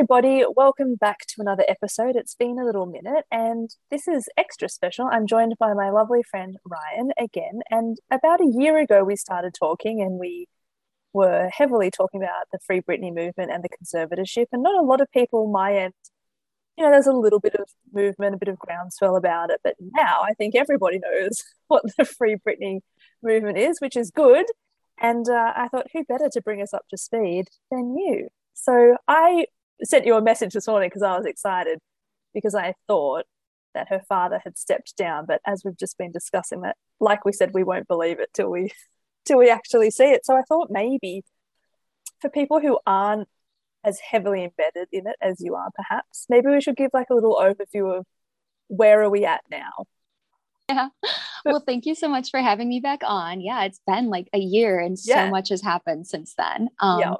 everybody, welcome back to another episode. It's been a little minute, and this is extra special. I'm joined by my lovely friend Ryan again. And about a year ago, we started talking, and we were heavily talking about the Free Britney movement and the conservatorship. And not a lot of people, my end, you know, there's a little bit of movement, a bit of groundswell about it. But now I think everybody knows what the Free Britney movement is, which is good. And uh, I thought, who better to bring us up to speed than you? So I sent you a message this morning because I was excited because I thought that her father had stepped down. But as we've just been discussing that, like we said, we won't believe it till we till we actually see it. So I thought maybe for people who aren't as heavily embedded in it as you are, perhaps maybe we should give like a little overview of where are we at now. Yeah. Well, thank you so much for having me back on. Yeah, it's been like a year and so much has happened since then. Um, yeah.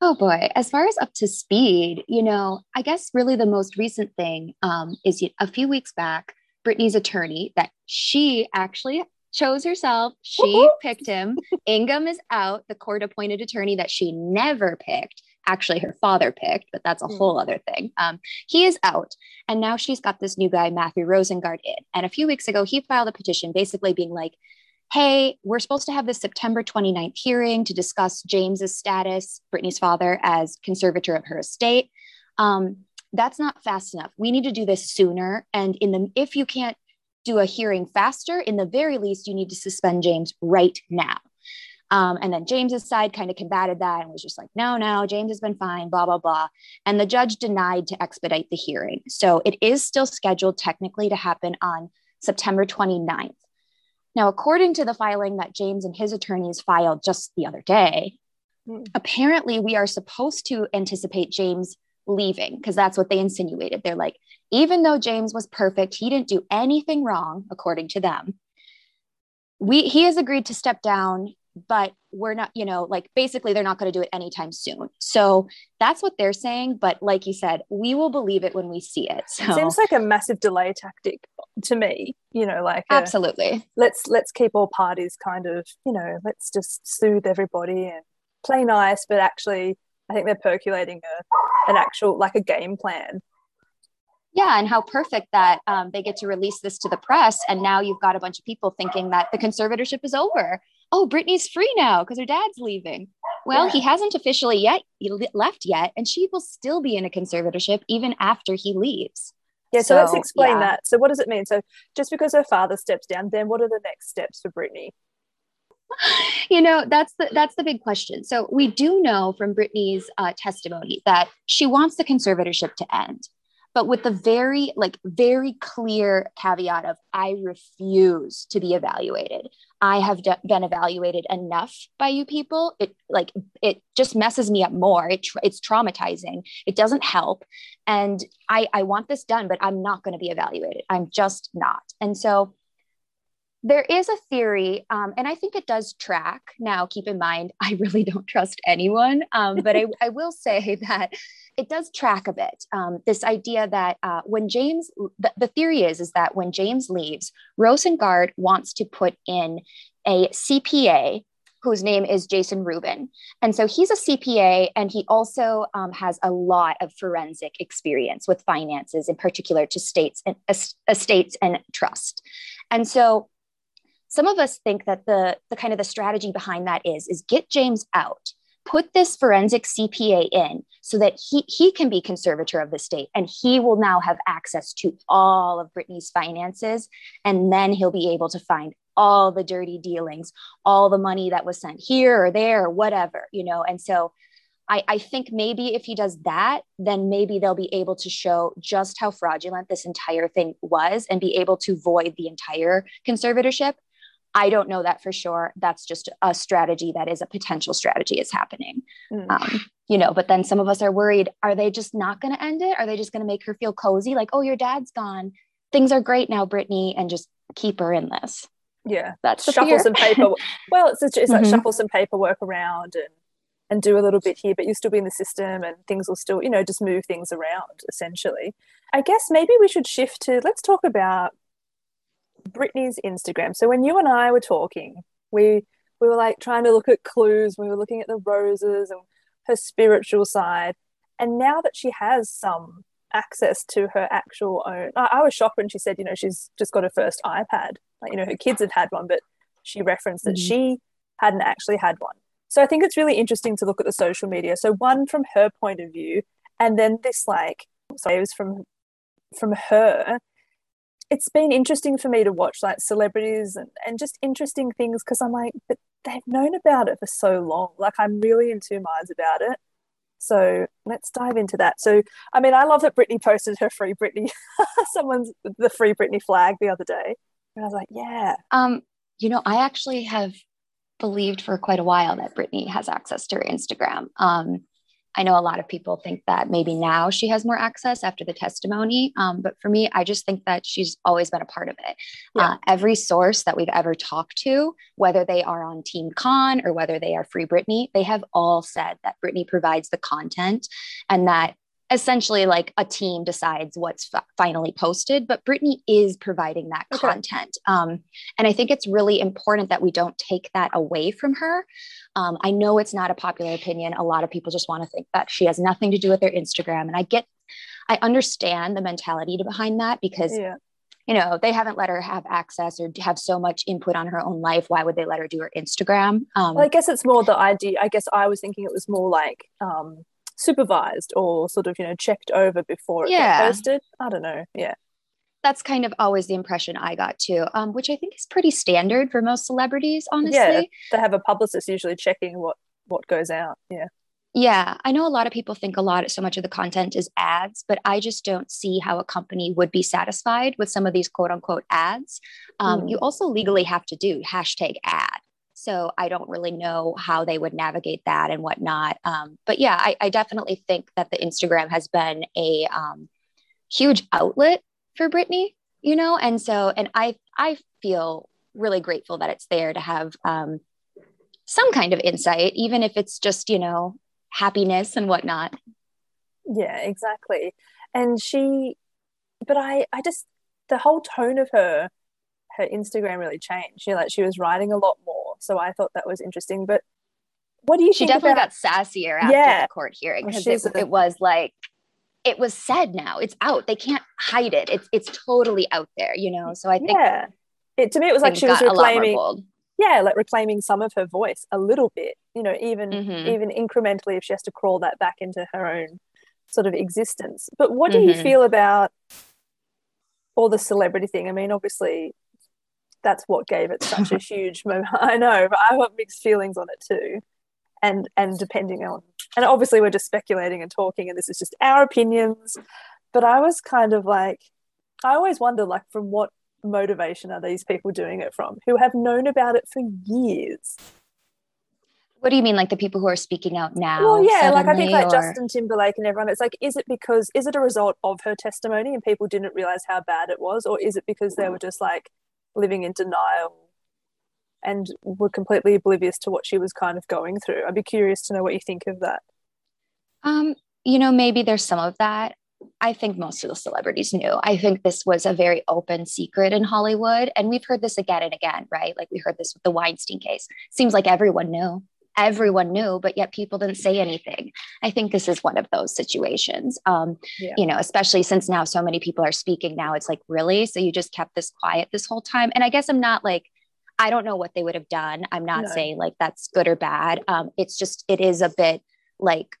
Oh boy, as far as up to speed, you know, I guess really the most recent thing um, is a few weeks back, Britney's attorney that she actually chose herself. She Woo-hoo! picked him. Ingham is out, the court appointed attorney that she never picked. Actually, her father picked, but that's a mm. whole other thing. Um, he is out. And now she's got this new guy, Matthew Rosengart, in. And a few weeks ago, he filed a petition basically being like, hey, we're supposed to have this September 29th hearing to discuss James's status, Britney's father, as conservator of her estate. Um, that's not fast enough. We need to do this sooner. And in the if you can't do a hearing faster, in the very least, you need to suspend James right now. Um, and then James's side kind of combated that and was just like, no, no, James has been fine, blah, blah, blah. And the judge denied to expedite the hearing. So it is still scheduled technically to happen on September 29th. Now, according to the filing that James and his attorneys filed just the other day, mm. apparently we are supposed to anticipate James leaving because that's what they insinuated. They're like, even though James was perfect, he didn't do anything wrong, according to them. We, he has agreed to step down but we're not, you know, like basically they're not going to do it anytime soon. So that's what they're saying. But like you said, we will believe it when we see it. So. seems like a massive delay tactic to me, you know, like a, absolutely. let's let's keep all parties kind of, you know, let's just soothe everybody and play nice, but actually I think they're percolating a, an actual like a game plan yeah and how perfect that um, they get to release this to the press and now you've got a bunch of people thinking that the conservatorship is over oh, Britney's free now because her dad's leaving. Well, yeah. he hasn't officially yet left yet, and she will still be in a conservatorship even after he leaves. Yeah, so, so let's explain yeah. that. So, what does it mean? So, just because her father steps down, then what are the next steps for Britney? you know that's the that's the big question so we do know from Britney's uh, testimony that she wants the conservatorship to end but with the very like very clear caveat of i refuse to be evaluated. I have d- been evaluated enough by you people. It like it just messes me up more. It tra- it's traumatizing. It doesn't help. And i i want this done but i'm not going to be evaluated. I'm just not. And so there is a theory, um, and I think it does track. Now, keep in mind, I really don't trust anyone, um, but I, I, will say that it does track a bit. Um, this idea that uh, when James, the, the, theory is, is that when James leaves, Rosengart wants to put in a CPA whose name is Jason Rubin. And so he's a CPA and he also um, has a lot of forensic experience with finances, in particular to states and estates and trust. And so some of us think that the, the kind of the strategy behind that is is get james out put this forensic cpa in so that he, he can be conservator of the state and he will now have access to all of britney's finances and then he'll be able to find all the dirty dealings all the money that was sent here or there or whatever you know and so I, I, think maybe if he does that, then maybe they'll be able to show just how fraudulent this entire thing was and be able to void the entire conservatorship. I don't know that for sure. That's just a strategy that is a potential strategy is happening. Mm. Um, you know, but then some of us are worried are they just not going to end it? Are they just going to make her feel cozy? Like, oh, your dad's gone. Things are great now, Britney, and just keep her in this. Yeah, that's shuffle fear. some paper. well, it's, it's like mm-hmm. shuffle some paperwork around and and do a little bit here, but you'll still be in the system and things will still, you know, just move things around essentially. I guess maybe we should shift to let's talk about Britney's Instagram. So when you and I were talking, we we were like trying to look at clues. We were looking at the roses and her spiritual side. And now that she has some access to her actual own, I, I was shocked when she said, you know, she's just got her first iPad. Like, you know, her kids have had one, but she referenced that mm-hmm. she hadn't actually had one. So I think it's really interesting to look at the social media. So one from her point of view, and then this like it was from from her. It's been interesting for me to watch like celebrities and, and just interesting things because I'm like, but they've known about it for so long. Like I'm really in two minds about it. So let's dive into that. So, I mean, I love that Britney posted her free Britney, someone's the free Britney flag the other day. And I was like, yeah. Um, you know, I actually have believed for quite a while that Britney has access to her Instagram. Um, I know a lot of people think that maybe now she has more access after the testimony. Um, but for me, I just think that she's always been a part of it. Yeah. Uh, every source that we've ever talked to, whether they are on Team Con or whether they are Free Britney, they have all said that Britney provides the content and that essentially like a team decides what's f- finally posted but Britney is providing that okay. content um, and i think it's really important that we don't take that away from her um, i know it's not a popular opinion a lot of people just want to think that she has nothing to do with their instagram and i get i understand the mentality behind that because yeah. you know they haven't let her have access or have so much input on her own life why would they let her do her instagram um, well, i guess it's more the idea i guess i was thinking it was more like um, supervised or sort of you know checked over before it yeah. posted i don't know yeah that's kind of always the impression I got too, um, which I think is pretty standard for most celebrities, honestly. Yeah, they have a publicist usually checking what what goes out. Yeah. Yeah, I know a lot of people think a lot, so much of the content is ads, but I just don't see how a company would be satisfied with some of these quote unquote ads. Um, mm. You also legally have to do hashtag ad. So I don't really know how they would navigate that and whatnot. Um, but yeah, I, I, definitely think that the Instagram has been a um, huge outlet for Britney, you know, and so and I I feel really grateful that it's there to have um, some kind of insight, even if it's just you know happiness and whatnot. Yeah, exactly. And she, but I I just the whole tone of her her Instagram really changed. You know, like she was writing a lot more. So I thought that was interesting. But what do you she definitely about... got sassier after yeah. the court hearing because it, a... it was like it was said now it's out they can't hide it it's it's totally out there you know so i think yeah it to me it was like she was reclaiming yeah like reclaiming some of her voice a little bit you know even mm-hmm. even incrementally if she has to crawl that back into her own sort of existence but what do mm-hmm. you feel about all the celebrity thing i mean obviously that's what gave it such a huge moment. I know, but I have mixed feelings on it too. And and depending on and obviously we're just speculating and talking and this is just our opinions. But I was kind of like I always wonder like from what motivation are these people doing it from who have known about it for years? What do you mean, like the people who are speaking out now? Well, yeah, like I think like or... Justin Timberlake and everyone. It's like, is it because is it a result of her testimony and people didn't realize how bad it was, or is it because they were just like, living in denial and were completely oblivious to what she was kind of going through. I'd be curious to know what you think of that. Um, you know, maybe there's some of that. I think most of the celebrities knew. I think this was a very open secret in Hollywood. And we've heard this again and again, right? Like we heard this with the Weinstein case. Seems like everyone knew everyone knew, but yet people didn't say anything. I think this is one of those situations. Um, yeah. You know, especially since now so many people are speaking now, it's like, really? So you just kept this quiet this whole time? And I guess I'm not like, I don't know what they would have done. I'm not no. saying like that's good or bad. Um, it's just, it is a bit like,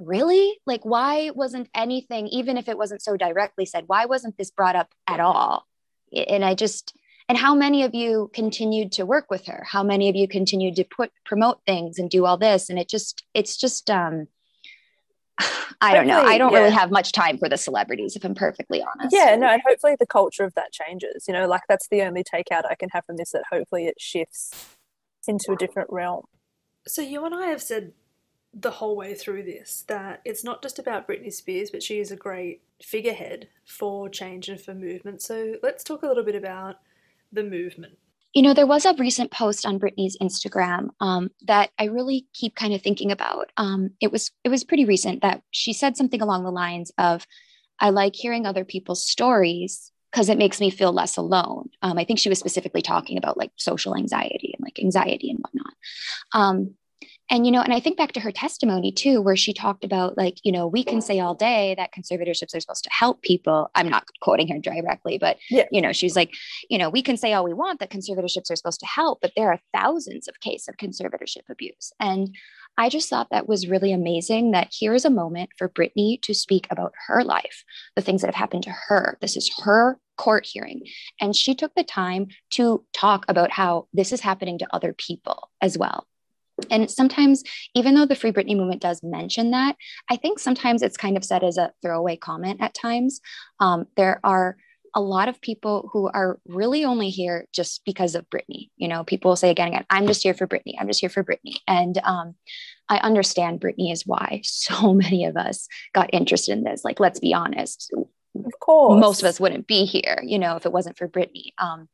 really? Like, why wasn't anything, even if it wasn't so directly said, why wasn't this brought up at all? And I just, and how many of you continued to work with her how many of you continued to put promote things and do all this and it just it's just um I don't know. I don't yeah. really have much time for the celebrities, if I'm perfectly honest. Yeah, no, and hopefully the culture of that changes. You know, like that's the only takeout I can have from this that hopefully it shifts into a different realm. So you and I have said the whole way through this that it's not just about Britney Spears, but she is a great figurehead for change and for movement. So let's talk a little bit about the movement? You know, there was a recent post on Britney's Instagram um, that I really keep kind of thinking about. Um, it was it was pretty recent that she said something along the lines of, "I like hearing other people's stories because it makes me feel less alone." Um, I think she was specifically talking about like social anxiety and like anxiety and whatnot. And you know and i think back to her testimony too where she talked about like you know we can say all day that conservatorships are supposed to help people. I'm not quoting her directly but yeah. you know she's like you know we can say all we want that conservatorships are supposed to help but there are thousands of cases of conservatorship abuse. And i just thought that was really amazing that here is a moment for britney to speak about her life the things that have happened to her. This is her court hearing. And she took the time to talk about how this is happening to other people as well and sometimes, even though the Free Britney movement does mention that, I think sometimes it's kind of said as a throwaway comment at times. Um, there are a lot of people who are really only here just because of Britney. You know, people say again and again, I'm just here for Britney. I'm just here for Britney. And um, I understand Britney is why so many of us got interested in this. Like, let's be honest. Of course. Most of us wouldn't be here, you know, if it wasn't for Britney. Um,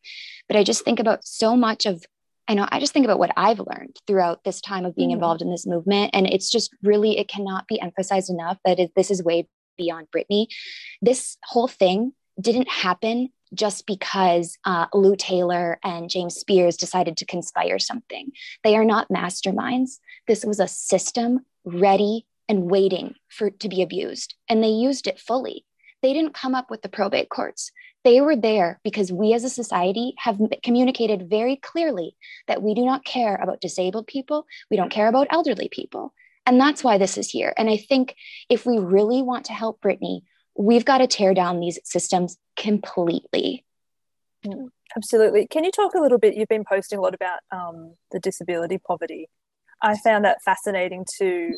but I just think about so much of I know I just think about what I've learned throughout this time of being mm. involved in this movement. And it's just really, it cannot be emphasized enough that it, this is way beyond Britney. This whole thing didn't happen just because uh, Lou Taylor and James Spears decided to conspire something. They are not masterminds. This was a system ready and waiting for to be abused, and they used it fully. They didn't come up with the probate courts. They were there because we as a society have communicated very clearly that we do not care about disabled people, we don't care about elderly people. And that's why this is here. And I think if we really want to help Britney, we've got to tear down these systems completely. Mm, absolutely. Can you talk a little bit? You've been posting a lot about um, the disability poverty. I found that fascinating to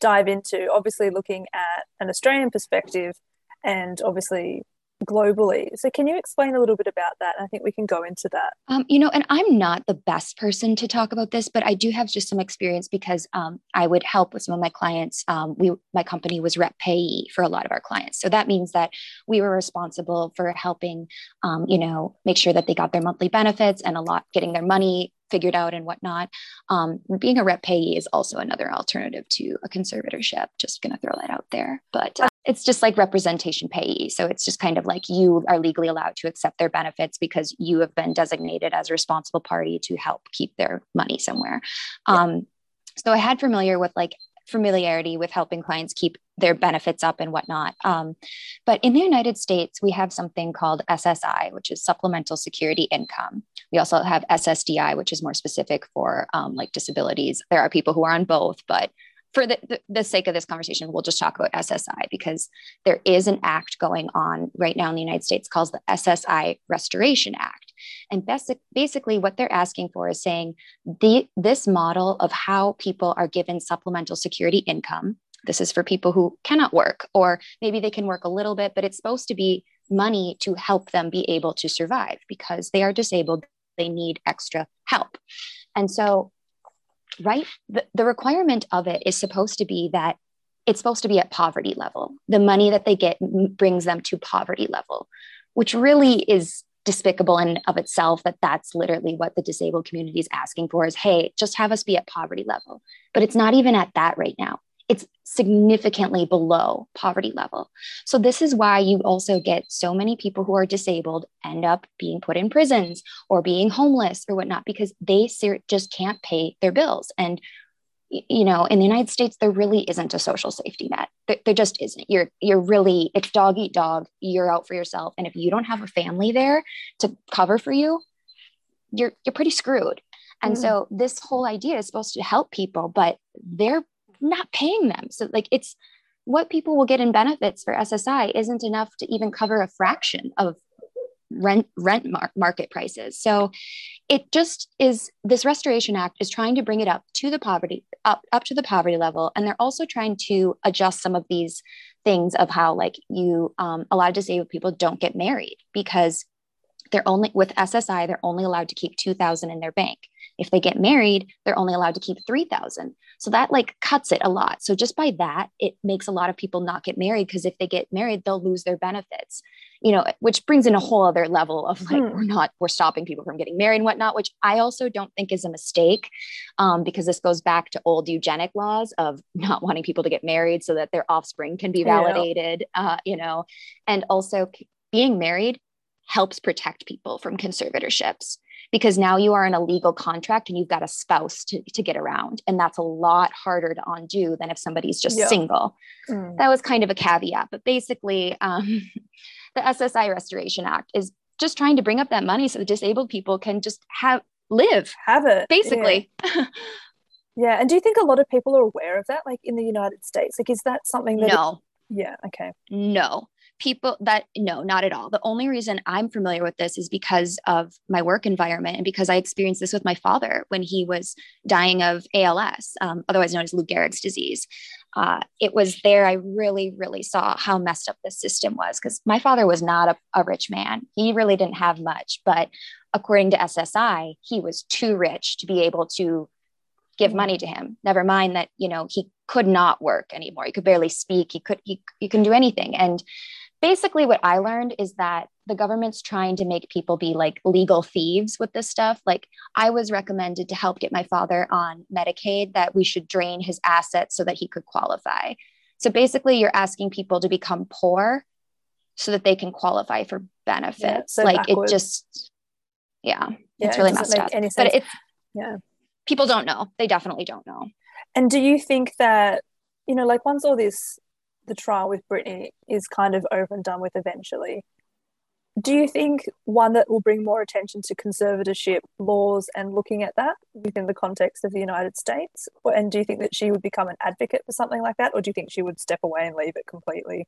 dive into, obviously, looking at an Australian perspective and obviously globally. So, can you explain a little bit about that? I think we can go into that. Um, you know, and I'm not the best person to talk about this, but I do have just some experience because um, I would help with some of my clients. Um, we, my company was rep payee for a lot of our clients, so that means that we were responsible for helping, um, you know, make sure that they got their monthly benefits and a lot getting their money figured out and whatnot. Um, being a rep payee is also another alternative to a conservatorship. Just going to throw that out there. But uh, it's just like representation payee. So it's just kind of like you are legally allowed to accept their benefits because you have been designated as a responsible party to help keep their money somewhere. Yeah. Um, so I had familiar with like familiarity with helping clients keep their benefits up and whatnot. Um, but in the United States, we have something called SSI, which is Supplemental Security Income. We also have SSDI, which is more specific for um, like disabilities. There are people who are on both, but for the, the, the, sake of this conversation, we'll just talk about SSI because there is an act going on right now in the United States called the SSI Restoration Act. And basic, basically, what they're asking for is saying the, this model of how people are given supplemental security income. This is for people who cannot work, or maybe they can work a little bit, but it's supposed to be money to help them be able to survive because they are disabled they need extra help. And so, right, the, the requirement of it is supposed to be that it's supposed to be at poverty level. The money that they get brings them to poverty level, which really is despicable in of itself that that's literally what the disabled community is asking for is hey just have us be at poverty level. But it's not even at that right now it's significantly below poverty level. So, this is why you also get so many people who are disabled end up being put in prisons or being homeless or whatnot because they just can't pay their bills. And you know, in the United States, there really isn't a social safety net. There, there, just isn't. You're you're really it's dog eat dog. You're out for yourself, and if you don't have a family there to cover for you, you're you're pretty screwed. And mm. so this whole idea is supposed to help people, but they're not paying them. So like it's what people will get in benefits for SSI isn't enough to even cover a fraction of rent rent mar- market prices. So it just is this restoration act is trying to bring it up to the poverty up up to the poverty level and they're also trying to adjust some of these things of how like you um, a lot of disabled people don't get married because they're only with SSI they're only allowed to keep 2000 in their bank if they get married, they're only allowed to keep 3000. So that like cuts it a lot. So just by that, it makes a lot of people not get married because if they get married, they'll lose their benefits. You know, which brings in a whole other level of like hmm. we're not we're stopping people from getting married and whatnot, which I also don't think is a mistake, um, because this goes back to old eugenic laws of not wanting people to get married so that their offspring can be validated. Yeah. Uh, you know, and also being married helps protect people from conservatorships because now you are in a legal contract and you've got a spouse to, to get around. And that's a lot harder to undo than if somebody's just yeah. single. Mm. That was kind of a caveat. But basically, um, the SSI Restoration Act is just trying to bring up that money so the disabled people can just have live have it basically yeah. yeah. and do you think a lot of people are aware of that like in the united states like is that something that no yeah okay no people that no not at all. The only reason i'm familiar with this is because of my work environment and because i experienced this with my father when he was dying of als um, otherwise known as lou gehrig's disease. Uh, it was there i really really saw how messed up the system was because my father was not a, a rich man. He really didn't have much but according to ssi he was too rich to be able to give money to him. Never mind that you know he could not work anymore. He could barely speak. He could he, he couldn't do anything. And basically what I learned is that the government's trying to make people be like legal thieves with this stuff. Like I was recommended to help get my father on Medicaid that we should drain his assets so that he could qualify. So basically you're asking people to become poor so that they can qualify for benefits. Yeah, so like backwards. it just yeah, yeah it's really it messed up. But it's yeah. People don't know. They definitely don't know. And do you think that you know like once all this the trial with Britney is kind of over and done with eventually. Do you think one that will bring more attention to conservatorship laws and looking at that within the context of the United States? And do you think that she would become an advocate for something like that? Or do you think she would step away and leave it completely?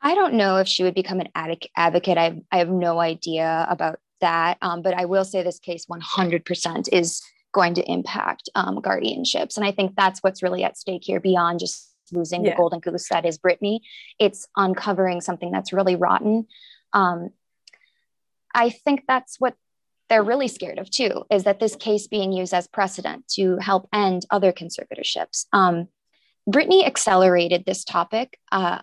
I don't know if she would become an advocate. I, I have no idea about that. Um, but I will say this case 100% is going to impact um, guardianships. And I think that's what's really at stake here beyond just losing yeah. the golden goose that is Britney. It's uncovering something that's really rotten. Um, I think that's what they're really scared of too, is that this case being used as precedent to help end other conservatorships. Um, Britney accelerated this topic. Uh,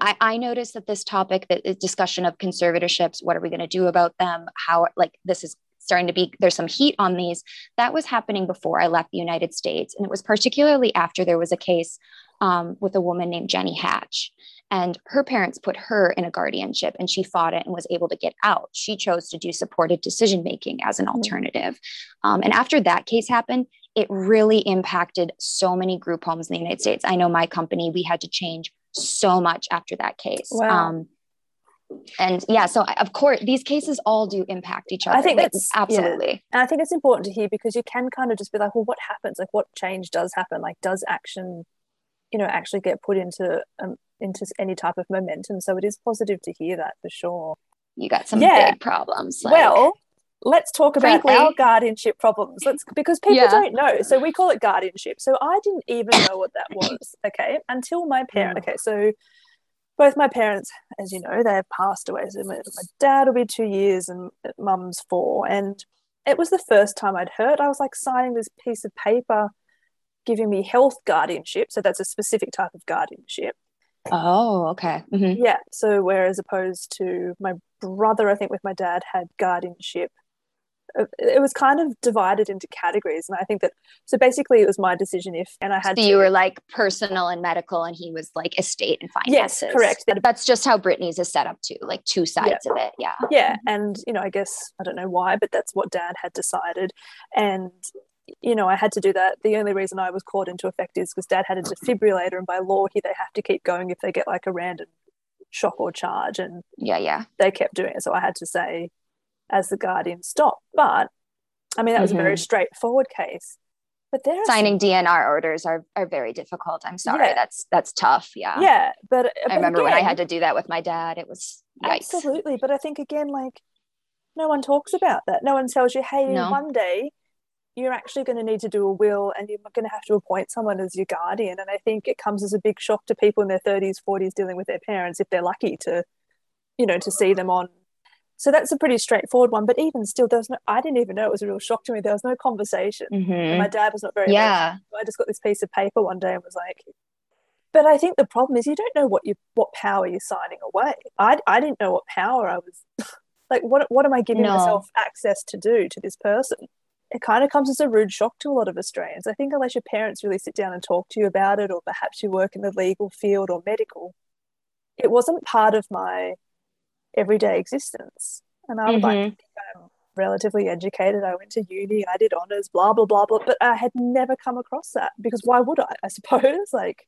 I, I, noticed that this topic, the discussion of conservatorships, what are we going to do about them? How, like, this is starting to be there's some heat on these. That was happening before i left the united states and it was particularly after there was a case um, with a woman named jenny hatch and her parents put her in a guardianship and she fought it and was able to get out. She chose to do supported decision making as an hmm. alternative. Um, and after that case happened it really impacted so many group homes in the united states. I know my company we had to change so much after that case. Wow. um, and yeah so of course these cases all do impact each other i think that's absolutely yeah. and i think it's important to hear because you can kind of just be like well what happens like what change does happen like does action you know actually get put into um, into any type of momentum so it is positive to hear that for sure you got some yeah. big problems like, well let's talk about frankly, our guardianship problems let's because people yeah. don't know so we call it guardianship so i didn't even know what that was okay until my parent mm. okay so both my parents, as you know, they have passed away. So my, my dad will be two years and mum's four. And it was the first time I'd heard. I was like signing this piece of paper giving me health guardianship. So that's a specific type of guardianship. Oh, okay. Mm-hmm. Yeah. So whereas opposed to my brother, I think with my dad had guardianship Uh, it was kind of divided into categories and i think that so basically it was my decision if and i had so to, you were like personal and medical and he was like estate and finances. yes correct that's just how britney's is set up too like two sides yeah. of it yeah. Yeah mm-hmm. and you know i guess i don't know why but that's what dad had decided and you know i had to do that. The only reason i was called into effect is because dad had a defibrillator and by law he they have to keep going if they get like a random shock or charge and yeah yeah. they kept doing it. So i had to say as the Guardian stop. But I mean, that was mm-hmm. a very mm-hmm. straightforward case. But there signing some... DNR orders are, are very difficult. I'm sorry, yeah. that's that's tough. Yeah, yeah. But, but I remember again, when I had to do that with my dad. It was yikes. absolutely. But I think again, like no one talks about that. No one tells you, hey, no. one day you're actually going to need to do a will and you're going to have to appoint someone as your guardian. And I think it comes as a big shock to people in their 30s, 40s dealing with their parents if they're lucky to, you know, to see them on so that's a pretty straightforward one. But even still, there was no, I didn't even know it was a real shock to me. There was no conversation. Mm-hmm. my dad was not very, yeah. I just got this piece of paper one day and was like, but I think the problem is you don't know what you, what power you're signing away. I, I didn't know what power I was, like, what, what am I giving no. myself access to do to this person? It kind of comes as a rude shock to a lot of Australians. I think unless your parents really sit down and talk to you about it, or perhaps you work in the legal field or medical, it wasn't part of my everyday existence. And I would mm-hmm. like to think I'm relatively educated. I went to uni, I did honors, blah, blah, blah, blah. But I had never come across that because why would I, I suppose? Like,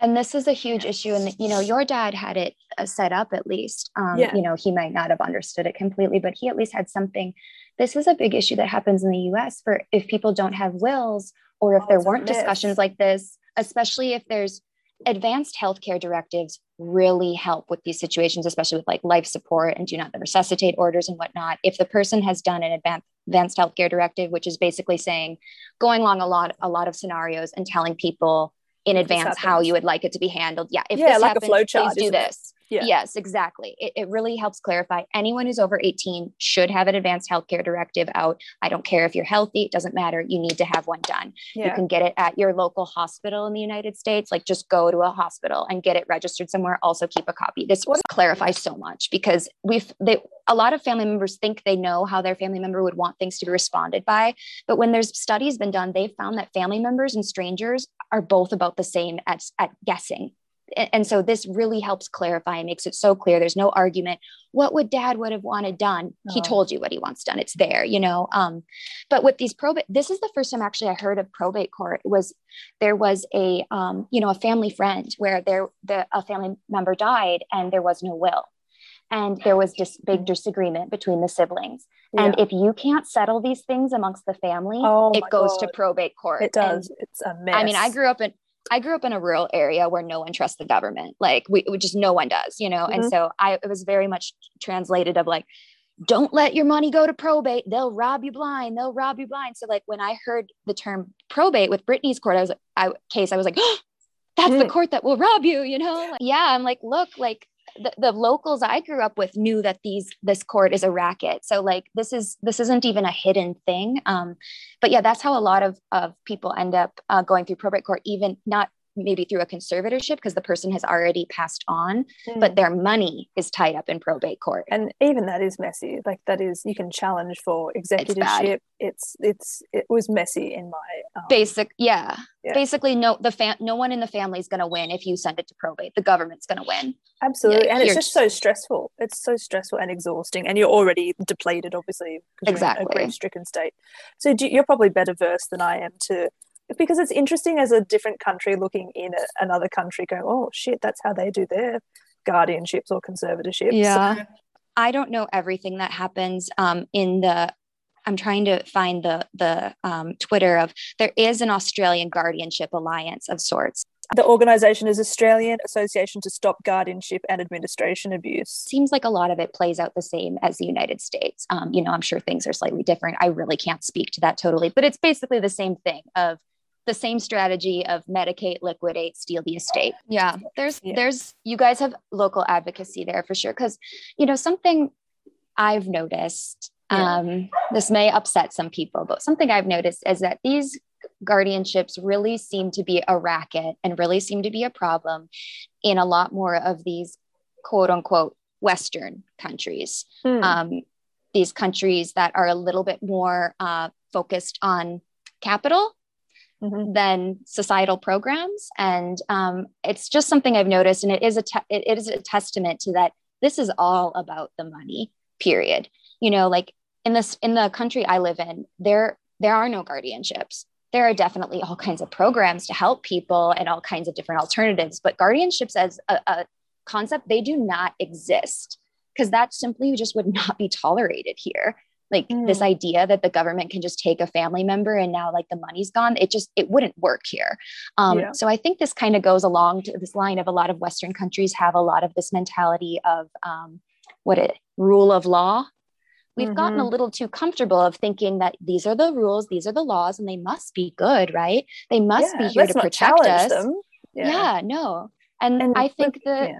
and this is a huge issue and you know your dad had it uh, set up at least um, yeah. you know he might not have understood it completely but he at least had something this is a big issue that happens in the us for if people don't have wills or if oh, there weren't discussions like this especially if there's advanced healthcare directives really help with these situations especially with like life support and do not resuscitate orders and whatnot if the person has done an advanced healthcare directive which is basically saying going along a lot a lot of scenarios and telling people in advance how you would like it to be handled. Yeah, if yeah, this like happens, a flow chart, please do this. Yeah. Yes, exactly. It, it really helps clarify. Anyone who's over 18 should have an advanced healthcare directive out. I don't care if you're healthy, it doesn't matter. You need to have one done. Yeah. You can get it at your local hospital in the United States. Like just go to a hospital and get it registered somewhere. Also keep a copy. This what? clarifies so much because we've they a lot of family members think they know how their family member would want things to be responded by. But when there's studies been done, they've found that family members and strangers are both about the same at, at guessing and so this really helps clarify and makes it so clear. There's no argument. What would dad would have wanted done? Oh. he told you what he wants done. It's there you know um, but with these probate this is the first time actually i heard of probate court was there was a um, you know a family friend where there the, a family member died and there was no will. And there was just big disagreement between the siblings. Yeah. and if you can't settle these things amongst the family oh it goes God. to probate court. It does. And, it's a mess i mean i grew up in I grew up in a rural area where no one trusts the government. Like we, we just no one does, you know. Mm-hmm. And so I it was very much translated of like, don't let your money go to probate. They'll rob you blind. They'll rob you blind. So like when I heard the term probate with Britney's court, I was I case, I was like, oh, that's mm. the court that will rob you, you know? Like, yeah. I'm like, look, like the, the locals I grew up with knew that these this court is a racket. So like this is this isn't even a hidden thing. Um, but yeah, that's how a lot of of people end up uh, going through probate court, even not maybe through a conservatorship because the person has already passed on mm. but their money is tied up in probate court. And even that is messy like that is you can challenge for executorship. It's it's, it's it was messy in my um, basic yeah. yeah. basically no the fam- no one in the family is going to win if you send it to probate. The government's going to win. Absolutely. Yeah, and it's just so stressful. It's so stressful and exhausting and you're already depleted obviously exactly a grief stricken state. So do, you're probably better versed than i am to because it's interesting as a different country looking in at another country going oh shit that's how they do their guardianships or conservatorships yeah so, i don't know everything that happens um, in the i'm trying to find the the um, twitter of there is an australian guardianship alliance of sorts the organization is Australian Association to Stop Guardianship and Administration Abuse. Seems like a lot of it plays out the same as the United States. Um, you know, I'm sure things are slightly different. I really can't speak to that totally, but it's basically the same thing of the same strategy of medicate, liquidate, steal the estate. Yeah, there's yeah. there's you guys have local advocacy there for sure. Because you know something I've noticed. Yeah. Um, this may upset some people, but something I've noticed is that these guardianships really seem to be a racket and really seem to be a problem in a lot more of these quote unquote Western countries. Hmm. Um, these countries that are a little bit more uh, focused on capital mm-hmm. than societal programs. And um, it's just something I've noticed, and it is a te- it is a testament to that. This is all about the money. Period. You know, like in this in the country I live in, there there are no guardianships. There are definitely all kinds of programs to help people and all kinds of different alternatives, but guardianships as a, a concept they do not exist because that simply just would not be tolerated here like mm. this idea that the government can just take a family member and now like the money's gone it just it wouldn't work here um, yeah. so i think this kind of goes along to this line of a lot of western countries have a lot of this mentality of um, what it rule of law we've mm-hmm. gotten a mm-hmm. little too comfortable of thinking that these are the rules these are the laws and they must be good right they must yeah, be here to protect us yeah. yeah. no and, and i think that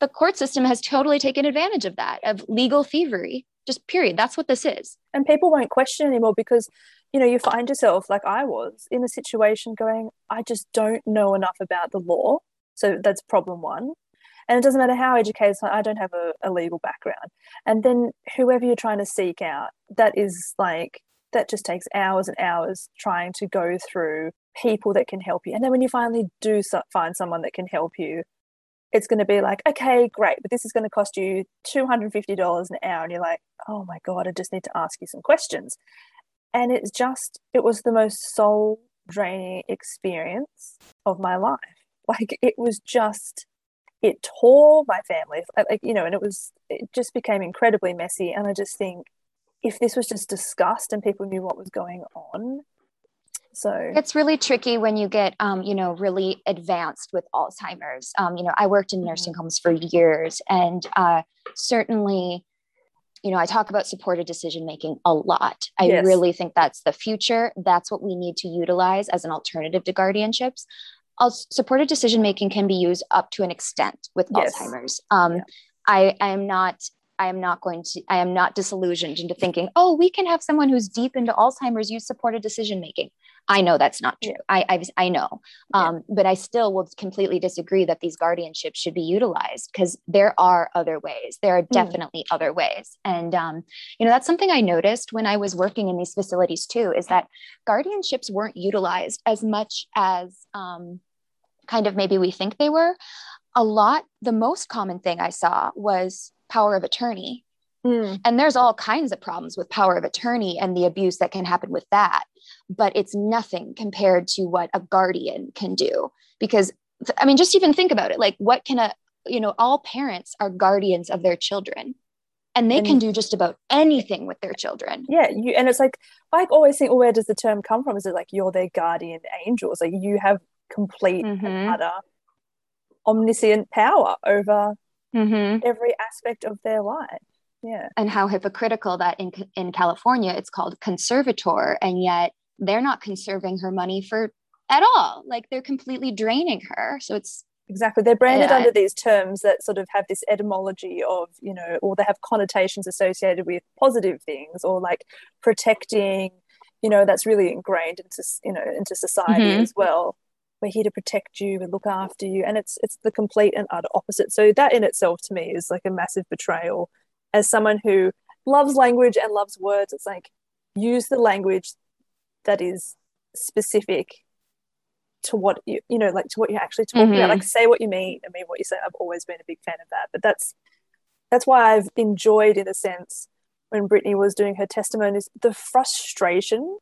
the court system has totally taken advantage of that of legal thievery just period. That's what this is. And people won't question anymore because you know you find yourself like i was in a situation going i just don't know enough about the law. So that's problem one. And it doesn't matter how educated i don't have a, a legal background. And then whoever you're trying to seek out that is like that just takes hours and hours trying to go through people that can help you. And then when you finally do find someone that can help you it's going to be like, okay, great, but this is going to cost you $250 an hour. And you're like, oh my God, I just need to ask you some questions. And it's just, it was the most soul draining experience of my life. Like it was just, it tore my family, like, you know, and it was, it just became incredibly messy. And I just think if this was just discussed and people knew what was going on, so it's really tricky when you get, um, you know, really advanced with Alzheimer's. Um, you know, I worked in nursing mm-hmm. homes for years, and uh, certainly, you know, I talk about supported decision making a lot. I yes. really think that's the future. That's what we need to utilize as an alternative to guardianships. supported decision making can be used up to an extent with yes. Alzheimer's. Um, yeah. I, I am not I am not going to, I am not disillusioned into thinking, oh, we can have someone who's deep into Alzheimer's use supported decision making. I know that's not true. I I, I know, um, yeah. but I still will completely disagree that these guardianships should be utilized because there are other ways. There are hmm. definitely mm. other ways, and um, you know that's something I noticed when I was working in these facilities too. Is that guardianships weren't utilized as much as um, kind of maybe we think they were. A lot. The most common thing I saw was power of attorney. Mm. And there's all kinds of problems with power of attorney and the abuse that can happen with that. But it's nothing compared to what a guardian can do. Because, I mean, just even think about it like, what can a, you know, all parents are guardians of their children and they and, can do just about anything with their children. Yeah. You, and it's like, I always think, well, where does the term come from? Is it like you're their guardian angels? Like you have complete mm-hmm. and utter omniscient power over mm-hmm. every aspect of their life yeah. and how hypocritical that in in california it's called conservator and yet they're not conserving her money for at all. Like they're completely draining her. So it's exactly. They're branded yeah. under these terms that sort of have this etymology of you know or they have connotations associated with positive things or like protecting you know that's really ingrained into you know into society mm-hmm. as well. We're here to protect you. And look after you. And it's it's the complete and utter opposite. So that in itself to me is like a massive betrayal as someone who loves language and loves words it's like use the language that is specific to what you you know like to what you're actually talking mm-hmm. about like say what you mean i mean what you say i've always been a big fan of that but that's that's why i've enjoyed in a sense when britney was doing her testimonies the frustration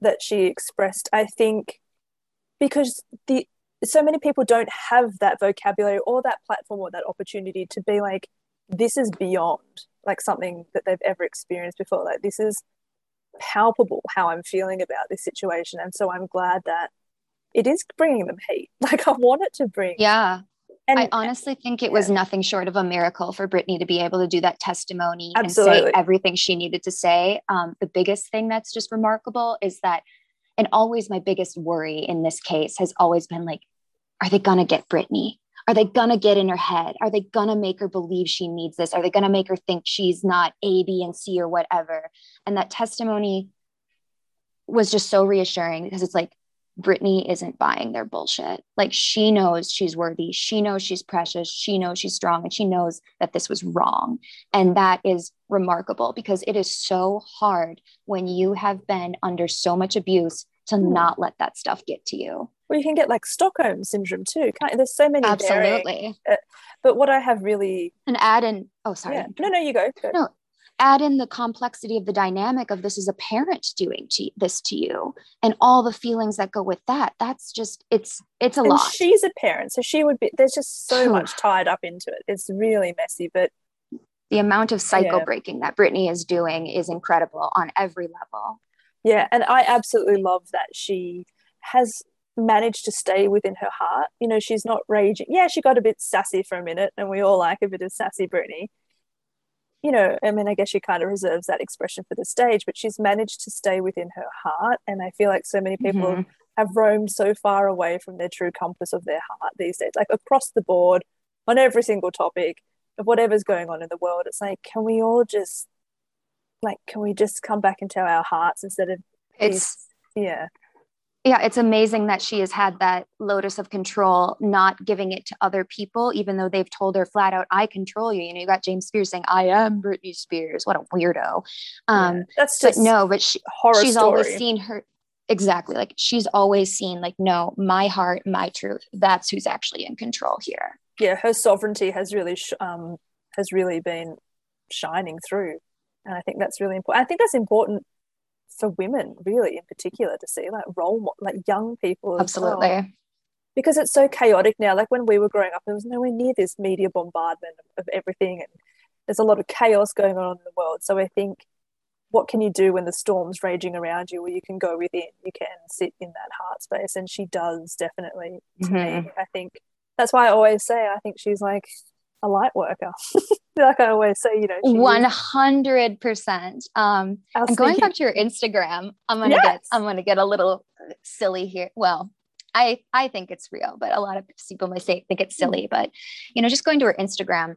that she expressed i think because the so many people don't have that vocabulary or that platform or that opportunity to be like this is beyond like something that they've ever experienced before like this is palpable how i'm feeling about this situation and so i'm glad that it is bringing them heat like i want it to bring yeah and I honestly think it was nothing short of a miracle for Britney to be able to do that testimony absolutely. and say everything she needed to say. Um, the biggest thing that's just remarkable is that and always my biggest worry in this case has always been like, are they going to get Britney? Are they going to get in her head? Are they going to make her believe she needs this? Are they going to make her think she's not A, B, and C or whatever? And that testimony was just so reassuring because it's like, Britney isn't buying their bullshit. Like she knows she's worthy. She knows she's precious. She knows she's strong and she knows that this was wrong. And that is remarkable because it is so hard when you have been under so much abuse to hmm. not let that stuff get to you. Well, you can get like Stockholm syndrome too. Can't, there's so many. Absolutely. uh, but what I have really. And add in. Oh, sorry. Yeah. No, no, you go. go. No, add in the complexity of the dynamic of this as a parent doing to, this to you and all the feelings that go with that that's just it's it's a and lot she's a parent so she would be there's just so much tied up into it it's really messy but the amount of cycle yeah. breaking that britney is doing is incredible on every level yeah and i absolutely love that she has managed to stay within her heart you know she's not raging yeah she got a bit sassy for a minute and we all like a bit of sassy Britney. you know, I mean, I guess she kind of reserves that expression for the stage, but she's managed to stay within her heart. And I feel like so many people mm-hmm. have roamed so far away from their true compass of their heart these days, like across the board on every single topic of whatever's going on in the world. It's like, can we all just, like, can we just come back into our hearts instead of, it's, these, yeah yeah, it's amazing that she has had that locus of control, not giving it to other people, even though they've told her flat out, I control you. You know, you got James Spears saying, I am Britney Spears. What a weirdo. Um, yeah, that's just but no, but she, she's story. always seen her exactly like she's always seen like, no, my heart, my truth. That's who's actually in control here. yeah, her sovereignty has really sh- um, has really been shining through, and I think that's really important. I think that's important for women, really, in particular, to see like role like young people. Absolutely. Well. Because it's so chaotic now. Like when we were growing up, there was nowhere near this media bombardment of everything, and there's a lot of chaos going on in the world. So I think what can you do when the storm's raging around you where you can go within you can sit in that heart space and she does definitely mm-hmm. me i think that's why i always say i think she's like a light worker like i always say you know 100% um and going back to your instagram i'm gonna yes. get i'm gonna get a little silly here well i i think it's real but a lot of people might say think it's silly but you know just going to her instagram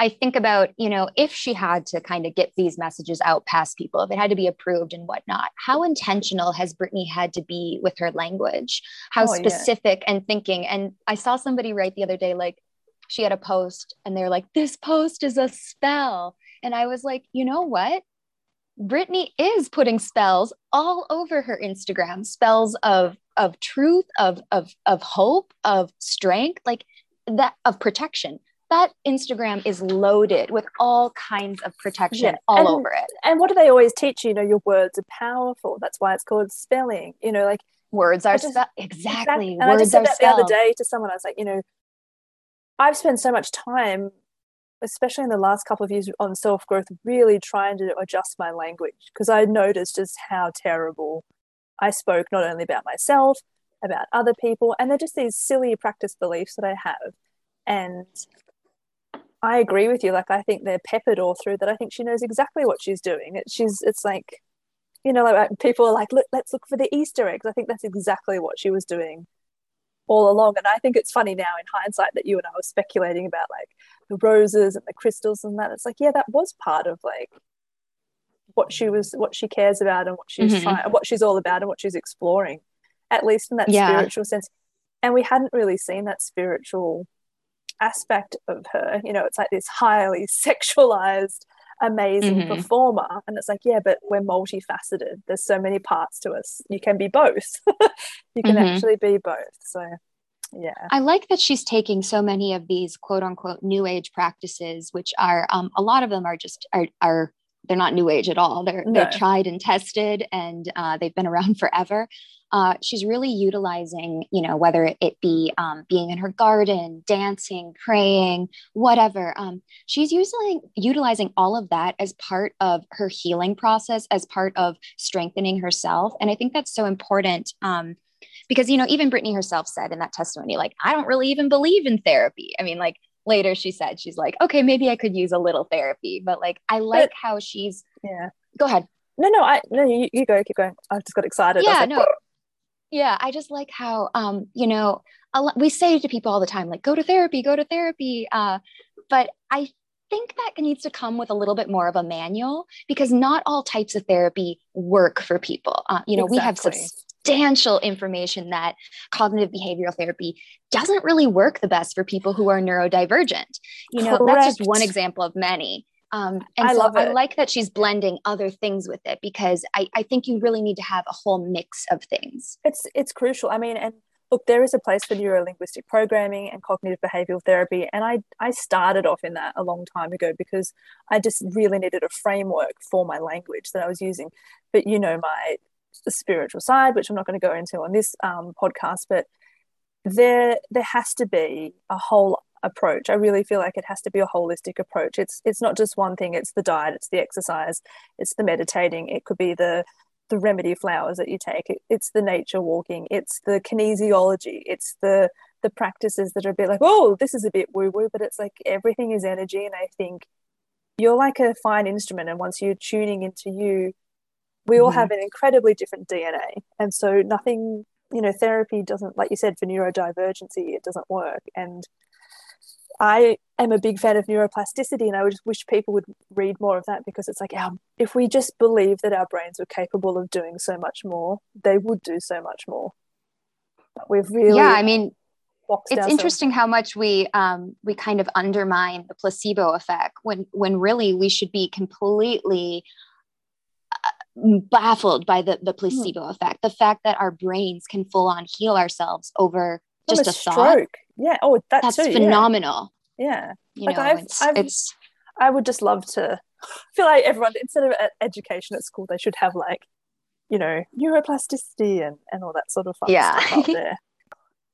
I think about, you know, if she had to kind of get these messages out past people, if it had to be approved and whatnot, how intentional has Britney had to be with her language? How oh, specific yeah. and thinking? And I saw somebody write the other day, like, she had a post and they're like, this post is a spell. And I was like, you know what? Britney is putting spells all over her Instagram, spells of of truth, of of of hope, of strength, like that of protection that Instagram is loaded with all kinds of protection yeah. all and, over it. And what do they always teach you? You know, your words are powerful. That's why it's called spelling. You know, like words are just, spe- exactly. And words I just said that spelled. the other day to someone. I was like, you know, I've spent so much time, especially in the last couple of years, on self growth, really trying to adjust my language because I noticed just how terrible I spoke, not only about myself, about other people, and they're just these silly practice beliefs that I have. And I agree with you. Like I think they're peppered all through that. I think she knows exactly what she's doing. It, she's it's like, you know, like people are like, look, let's look for the Easter eggs. I think that's exactly what she was doing all along. And I think it's funny now in hindsight that you and I were speculating about like the roses and the crystals and that. It's like, yeah, that was part of like what she was, what she cares about and what she's mm-hmm. trying, what she's all about and what she's exploring, at least in that yeah. spiritual sense. And we hadn't really seen that spiritual aspect of her. You know, it's like this highly sexualized, amazing mm-hmm. performer. And it's like, yeah, but we're multifaceted. There's so many parts to us. You can be both. you can mm-hmm. actually be both. So yeah i like that she's taking so many of these quote unquote new age practices which are um, a lot of them are just are, are they're not new age at all they're no. they're tried and tested and uh, they've been around forever uh, she's really utilizing, you know, whether it be um, being in her garden, dancing, praying, whatever. Um, she's using utilizing all of that as part of her healing process, as part of strengthening herself. And I think that's so important. Um, because you know even Britney herself said in that testimony like I don't really even believe in therapy. I mean like later she said she's like okay maybe I could use a little therapy but like I like but, how she's yeah go ahead no no I no you, you go keep going I just got excited yeah like, no yeah i just like how um you know we say to people all the time like go to therapy go to therapy uh but i think that needs to come with a little bit more of a manual because not all types of therapy work for people uh, you know exactly. we have substantial information that cognitive behavioral therapy doesn't really work the best for people who are neurodivergent you know Correct. that's just one example of many um, and I so I like that she's blending other things with it because I, I think you really need to have a whole mix of things. It's it's crucial. I mean, and look, there is a place for neurolinguistic programming and cognitive behavioral therapy, and I I started off in that a long time ago because I just really needed a framework for my language that I was using. But you know, my spiritual side, which I'm not going to go into on this um, podcast, but there there has to be a whole approach. I really feel like it has to be a holistic approach. It's it's not just one thing. It's the diet, it's the exercise, it's the meditating. It could be the the remedy flowers that you take. It, it's the nature walking. It's the kinesiology. It's the the practices that are a bit like, oh, this is a bit woo woo, but it's like everything is energy. And I think you're like a fine instrument, and once you're tuning into you, we all mm-hmm. have an incredibly different DNA, and so nothing. You know, therapy doesn't, like you said, for neurodivergency, it doesn't work. And I am a big fan of neuroplasticity, and I would just wish people would read more of that because it's like, our, if we just believe that our brains were capable of doing so much more, they would do so much more. But we've really, yeah, I mean, it's interesting how much we um, we kind of undermine the placebo effect when when really we should be completely uh, baffled by the the placebo mm. effect, the fact that our brains can full on heal ourselves over just a, a, thought. stroke. Yeah. Oh, that That's too. phenomenal. Yeah. You Like, know, I've- it's, I've- it's I would just love to I feel like everyone instead of education at school, they should have like, you know, neuroplasticity and, and all that sort of fun Yeah. stuff out there.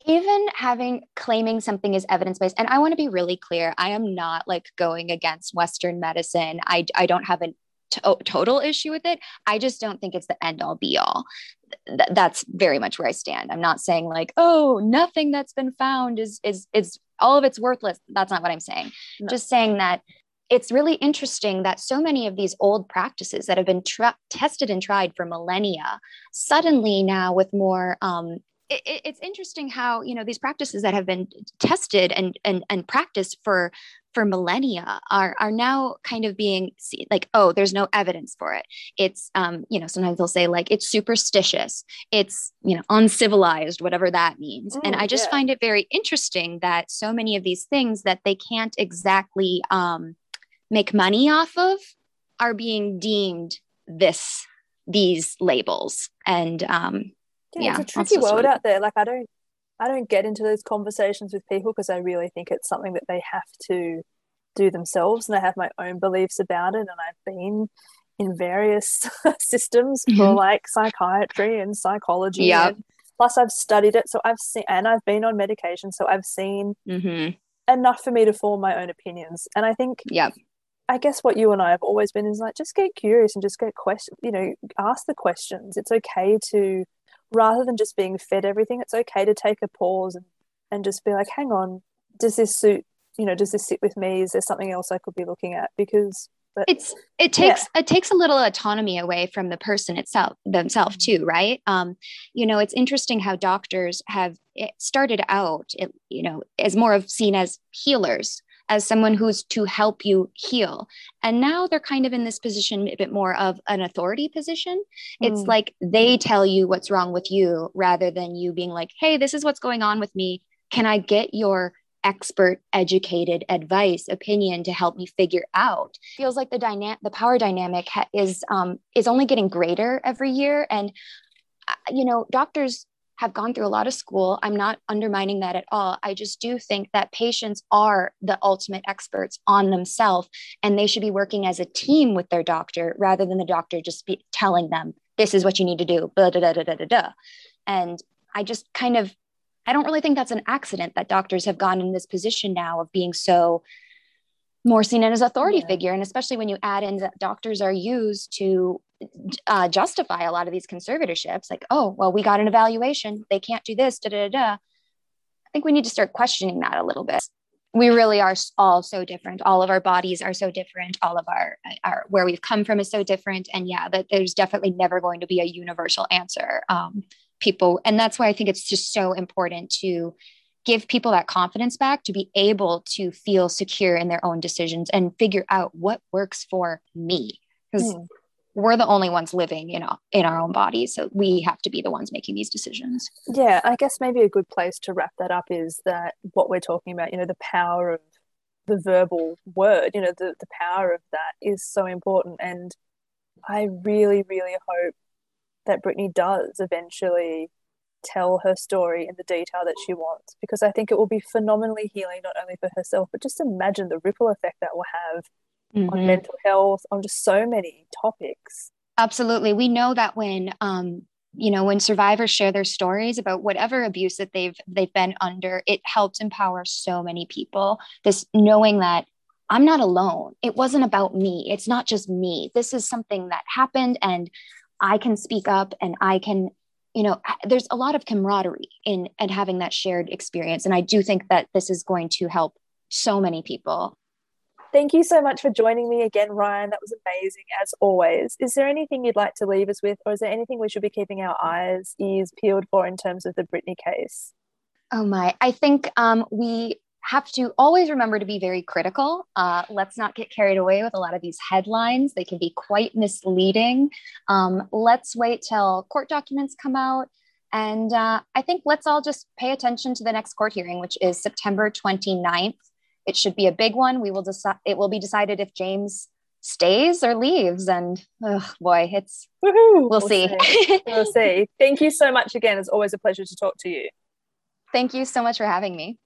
even having claiming something is evidence based and i want to be really clear i am not like going against western medicine i i don't have a to- total issue with it i just don't think it's the end all be all. Th- that's very much where i stand. I'm not saying like oh nothing that's been found is is is all of it's worthless. That's not what i'm saying. No. just saying that it's really interesting that so many of these old practices that have been tra- tested and tried for millennia suddenly now with more um, it, it- it's interesting how you know these practices that have been tested and and and practiced for for millennia are are now kind of being seen like oh there's no evidence for it. It's um you know sometimes they'll say like it's superstitious it's you know uncivilized whatever that means. And Mm, i just yeah. find it very interesting that so many of these things that they can't exactly um make money off of are being deemed this these labels. And um Yeah, Yeah, it's a tricky world out there. Like I don't I don't get into those conversations with people because I really think it's something that they have to do themselves and I have my own beliefs about it and I've been in various systems for Mhm. like psychiatry and psychology Yep. and plus I've studied it so I've seen and I've been on medication so I've seen mhm. enough for me to form my own opinions and I think yeah. I guess what you and I have always been is like just get curious and just get question you know ask the questions it's okay to rather than just being fed everything it's okay to take a pause and, and just be like hang on does this suit you know does this sit with me? Is there something else I could be looking at? Because but it's it takes it takes a little autonomy away from the person itself themselves Mm-hmm. too right? Um you know it's interesting how doctors have it started out it, you know as more of seen as healers as someone who's to help you heal. And now they're kind of in this position a bit more of an authority position. It's Mm. like they tell you what's wrong with you rather than you being like hey this is what's going on with me. Can i get your expert educated advice opinion to help me figure out? Feels like the dynamic the power dynamic ha- is um is only getting greater every year. And uh, you know doctors have gone through a lot of school i'm not undermining that at all i just do think that patients are the ultimate experts on themselves and they should be working as a team with their doctor rather than the doctor just be telling them this is what you need to do blah, da, da, da, da, da, da. and i just kind of I don't really think that's an accident that doctors have gone in this position now of being so more seen as authority Yeah. figure. And especially when you add in that doctors are used to uh, justify a lot of these conservatorships, like, oh, well, we got an evaluation. They can't do this, da da da. I think we need to start questioning that a little bit. We really are all so different. All of our bodies are so different. All of our, our where we've come from is so different. And yeah, that there's definitely never going to be a universal answer. Um, people and that's why i think it's just so important to give people that confidence back to be able to feel secure in their own decisions and figure out what works for me. Because Mm. we're the only ones living you know in our own bodies so we have to be the ones making these decisions. Yeah I guess maybe a good place to wrap that up is that what we're talking about you know the power of the verbal word you know the, the power of that is so important. And I really really hope that Britney does eventually tell her story in the detail that she wants because I think it will be phenomenally healing not only for herself but just imagine the ripple effect that will have on Mhm. mental health on just so many topics. Absolutely. We know that when um you know when survivors share their stories about whatever abuse that they've they've been under it helps empower so many people. This knowing that i'm not alone. It wasn't about me. It's not just me. This is something that happened and i can speak up and i can you know there's a lot of camaraderie in and having that shared experience and i do think that this is going to help so many people Thank you so much for joining me again, Ryan. That was amazing as always. Is there anything you'd like to leave us with, or is there anything we should be keeping our eyes, ears peeled for in terms of the Britney case? Oh my, I think um, we have to always remember to be very critical. Uh, let's not get carried away with a lot of these headlines. They can be quite misleading. Um, let's wait till court documents come out. And uh, I think let's all just pay attention to the next court hearing, which is September 29th. It should be a big one. We will decide, it will be decided if James stays or leaves. And oh boy, it's, Woohoo! we'll, see. We'll see. Thank you so much again. It's always a pleasure to talk to you. Thank you so much for having me.